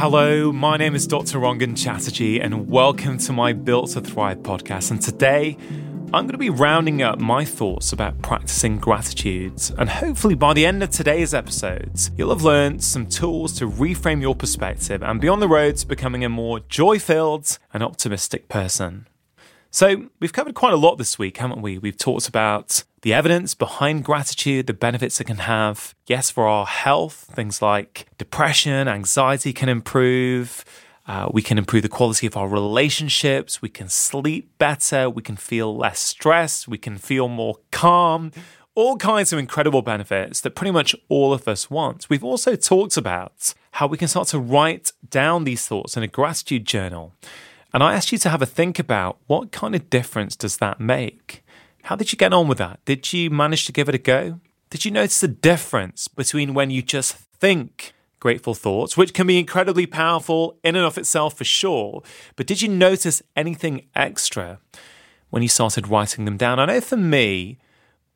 Hello, my name is Dr. Rangan Chatterjee, and welcome to my Built to Thrive podcast. And today, I'm going to be rounding up my thoughts about practicing gratitude. And hopefully, by the end of today's episodes, you'll have learned some tools to reframe your perspective and be on the road to becoming a more joy filled and optimistic person. So, we've covered quite a lot this week, haven't we? We've talked about the evidence behind gratitude, the benefits it can have. Yes, for our health, things like depression, anxiety can improve. Uh, we can improve the quality of our relationships. We can sleep better. We can feel less stressed. We can feel more calm. All kinds of incredible benefits that pretty much all of us want. We've also talked about how we can start to write down these thoughts in a gratitude journal. And I asked you to have a think about what kind of difference does that make? How did you get on with that? Did you manage to give it a go? Did you notice the difference between when you just think grateful thoughts, which can be incredibly powerful in and of itself for sure, but did you notice anything extra when you started writing them down? I know for me,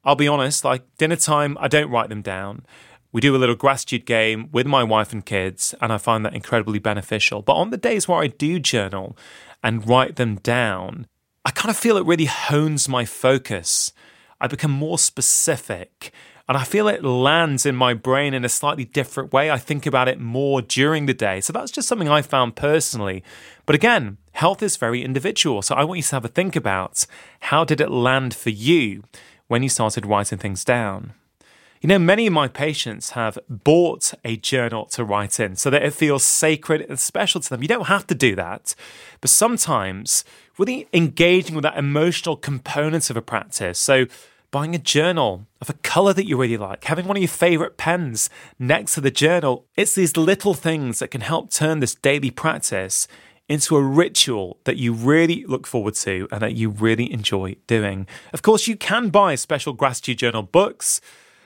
I'll be honest, like dinner time, I don't write them down. We do a little gratitude game with my wife and kids, and I find that incredibly beneficial. But on the days where I do journal and write them down, I kind of feel it really hones my focus. I become more specific, and I feel it lands in my brain in a slightly different way. I think about it more during the day. So that's just something I found personally. But again, health is very individual. So I want you to have a think about how did it land for you when you started writing things down? You know, many of my patients have bought a journal to write in so that it feels sacred and special to them. You don't have to do that. But sometimes, really engaging with that emotional component of a practice. So, buying a journal of a color that you really like, having one of your favorite pens next to the journal. It's these little things that can help turn this daily practice into a ritual that you really look forward to and that you really enjoy doing. Of course, you can buy special gratitude journal books.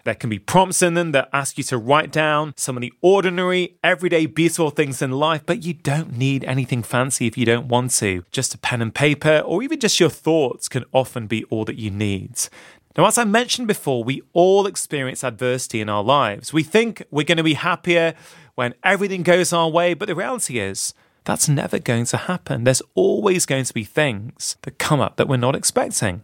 There can be prompts in them that ask you to write down some of the ordinary, everyday, beautiful things in life, but you don't need anything fancy if you don't want to. Just a pen and paper, or even just your thoughts, can often be all that you need. Now, as I mentioned before, we all experience adversity in our lives. We think we're going to be happier when everything goes our way, but the reality is, that's never going to happen. There's always going to be things that come up that we're not expecting.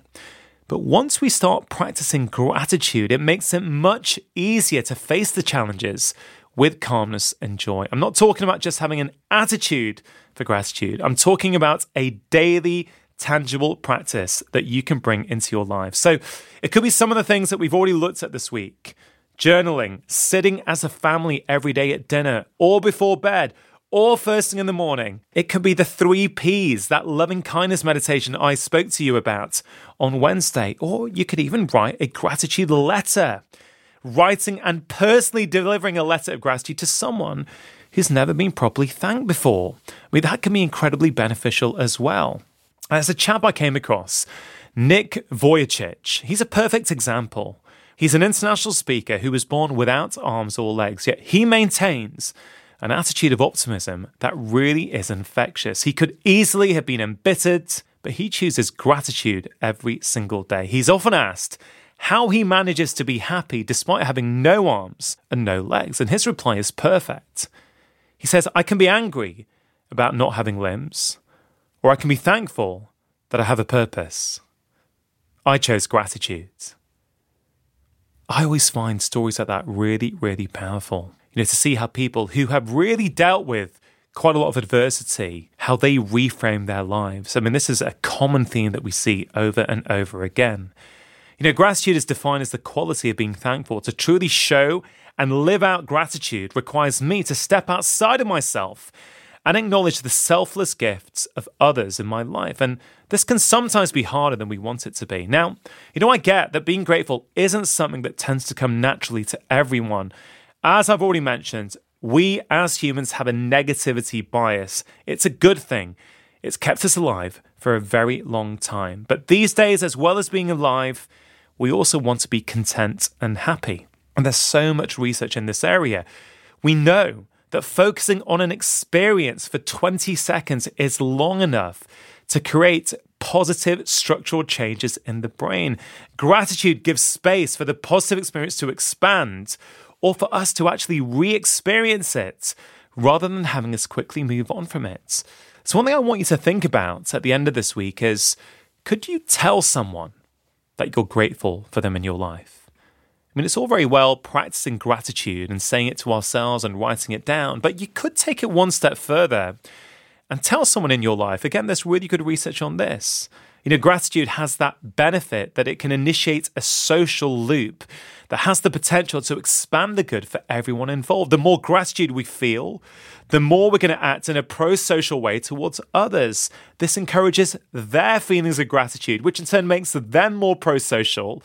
But once we start practicing gratitude, it makes it much easier to face the challenges with calmness and joy. I'm not talking about just having an attitude for gratitude, I'm talking about a daily, tangible practice that you can bring into your life. So it could be some of the things that we've already looked at this week journaling, sitting as a family every day at dinner or before bed or first thing in the morning. It could be the three P's, that loving kindness meditation I spoke to you about on Wednesday. Or you could even write a gratitude letter, writing and personally delivering a letter of gratitude to someone who's never been properly thanked before. I mean, that can be incredibly beneficial as well. As a chap I came across, Nick Vujicic, he's a perfect example. He's an international speaker who was born without arms or legs, yet he maintains an attitude of optimism that really is infectious. He could easily have been embittered, but he chooses gratitude every single day. He's often asked how he manages to be happy despite having no arms and no legs, and his reply is perfect. He says, I can be angry about not having limbs, or I can be thankful that I have a purpose. I chose gratitude. I always find stories like that really, really powerful you know, to see how people who have really dealt with quite a lot of adversity, how they reframe their lives. I mean, this is a common theme that we see over and over again. You know, gratitude is defined as the quality of being thankful. To truly show and live out gratitude requires me to step outside of myself and acknowledge the selfless gifts of others in my life. And this can sometimes be harder than we want it to be. Now, you know, I get that being grateful isn't something that tends to come naturally to everyone. As I've already mentioned, we as humans have a negativity bias. It's a good thing. It's kept us alive for a very long time. But these days, as well as being alive, we also want to be content and happy. And there's so much research in this area. We know that focusing on an experience for 20 seconds is long enough to create positive structural changes in the brain. Gratitude gives space for the positive experience to expand or for us to actually re experience it rather than having us quickly move on from it. So, one thing I want you to think about at the end of this week is could you tell someone that you're grateful for them in your life? I mean, it's all very well practicing gratitude and saying it to ourselves and writing it down, but you could take it one step further and tell someone in your life. Again, there's really good research on this. You know, gratitude has that benefit that it can initiate a social loop that has the potential to expand the good for everyone involved. The more gratitude we feel, the more we're going to act in a pro social way towards others. This encourages their feelings of gratitude, which in turn makes them more pro social.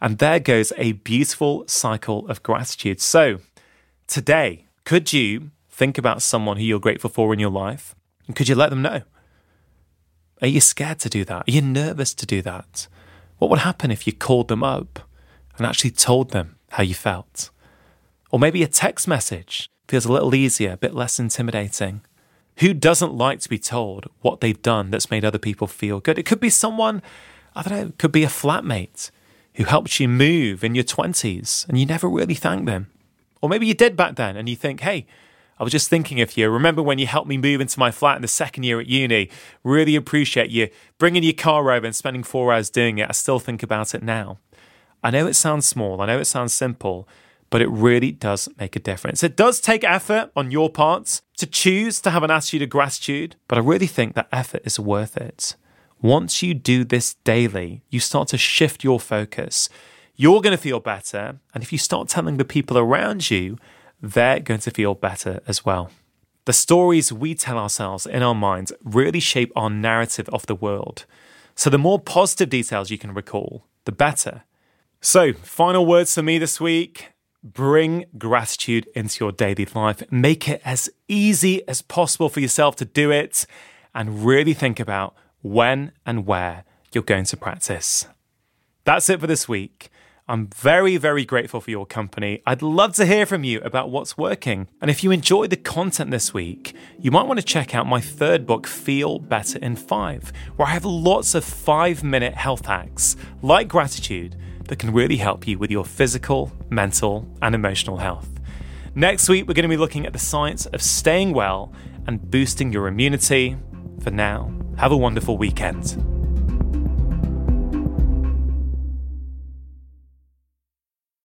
And there goes a beautiful cycle of gratitude. So, today, could you think about someone who you're grateful for in your life? And could you let them know? Are you scared to do that? Are you nervous to do that? What would happen if you called them up and actually told them how you felt? Or maybe a text message feels a little easier, a bit less intimidating. Who doesn't like to be told what they've done that's made other people feel good? It could be someone, I don't know, it could be a flatmate who helped you move in your 20s and you never really thanked them. Or maybe you did back then and you think, hey, I was just thinking of you. Remember when you helped me move into my flat in the second year at uni? Really appreciate you bringing your car over and spending four hours doing it. I still think about it now. I know it sounds small, I know it sounds simple, but it really does make a difference. It does take effort on your part to choose to have an attitude of gratitude, but I really think that effort is worth it. Once you do this daily, you start to shift your focus. You're going to feel better. And if you start telling the people around you they're going to feel better as well. The stories we tell ourselves in our minds really shape our narrative of the world. So, the more positive details you can recall, the better. So, final words for me this week bring gratitude into your daily life. Make it as easy as possible for yourself to do it, and really think about when and where you're going to practice. That's it for this week. I'm very, very grateful for your company. I'd love to hear from you about what's working. And if you enjoyed the content this week, you might want to check out my third book, Feel Better in Five, where I have lots of five minute health hacks like gratitude that can really help you with your physical, mental, and emotional health. Next week, we're going to be looking at the science of staying well and boosting your immunity. For now, have a wonderful weekend.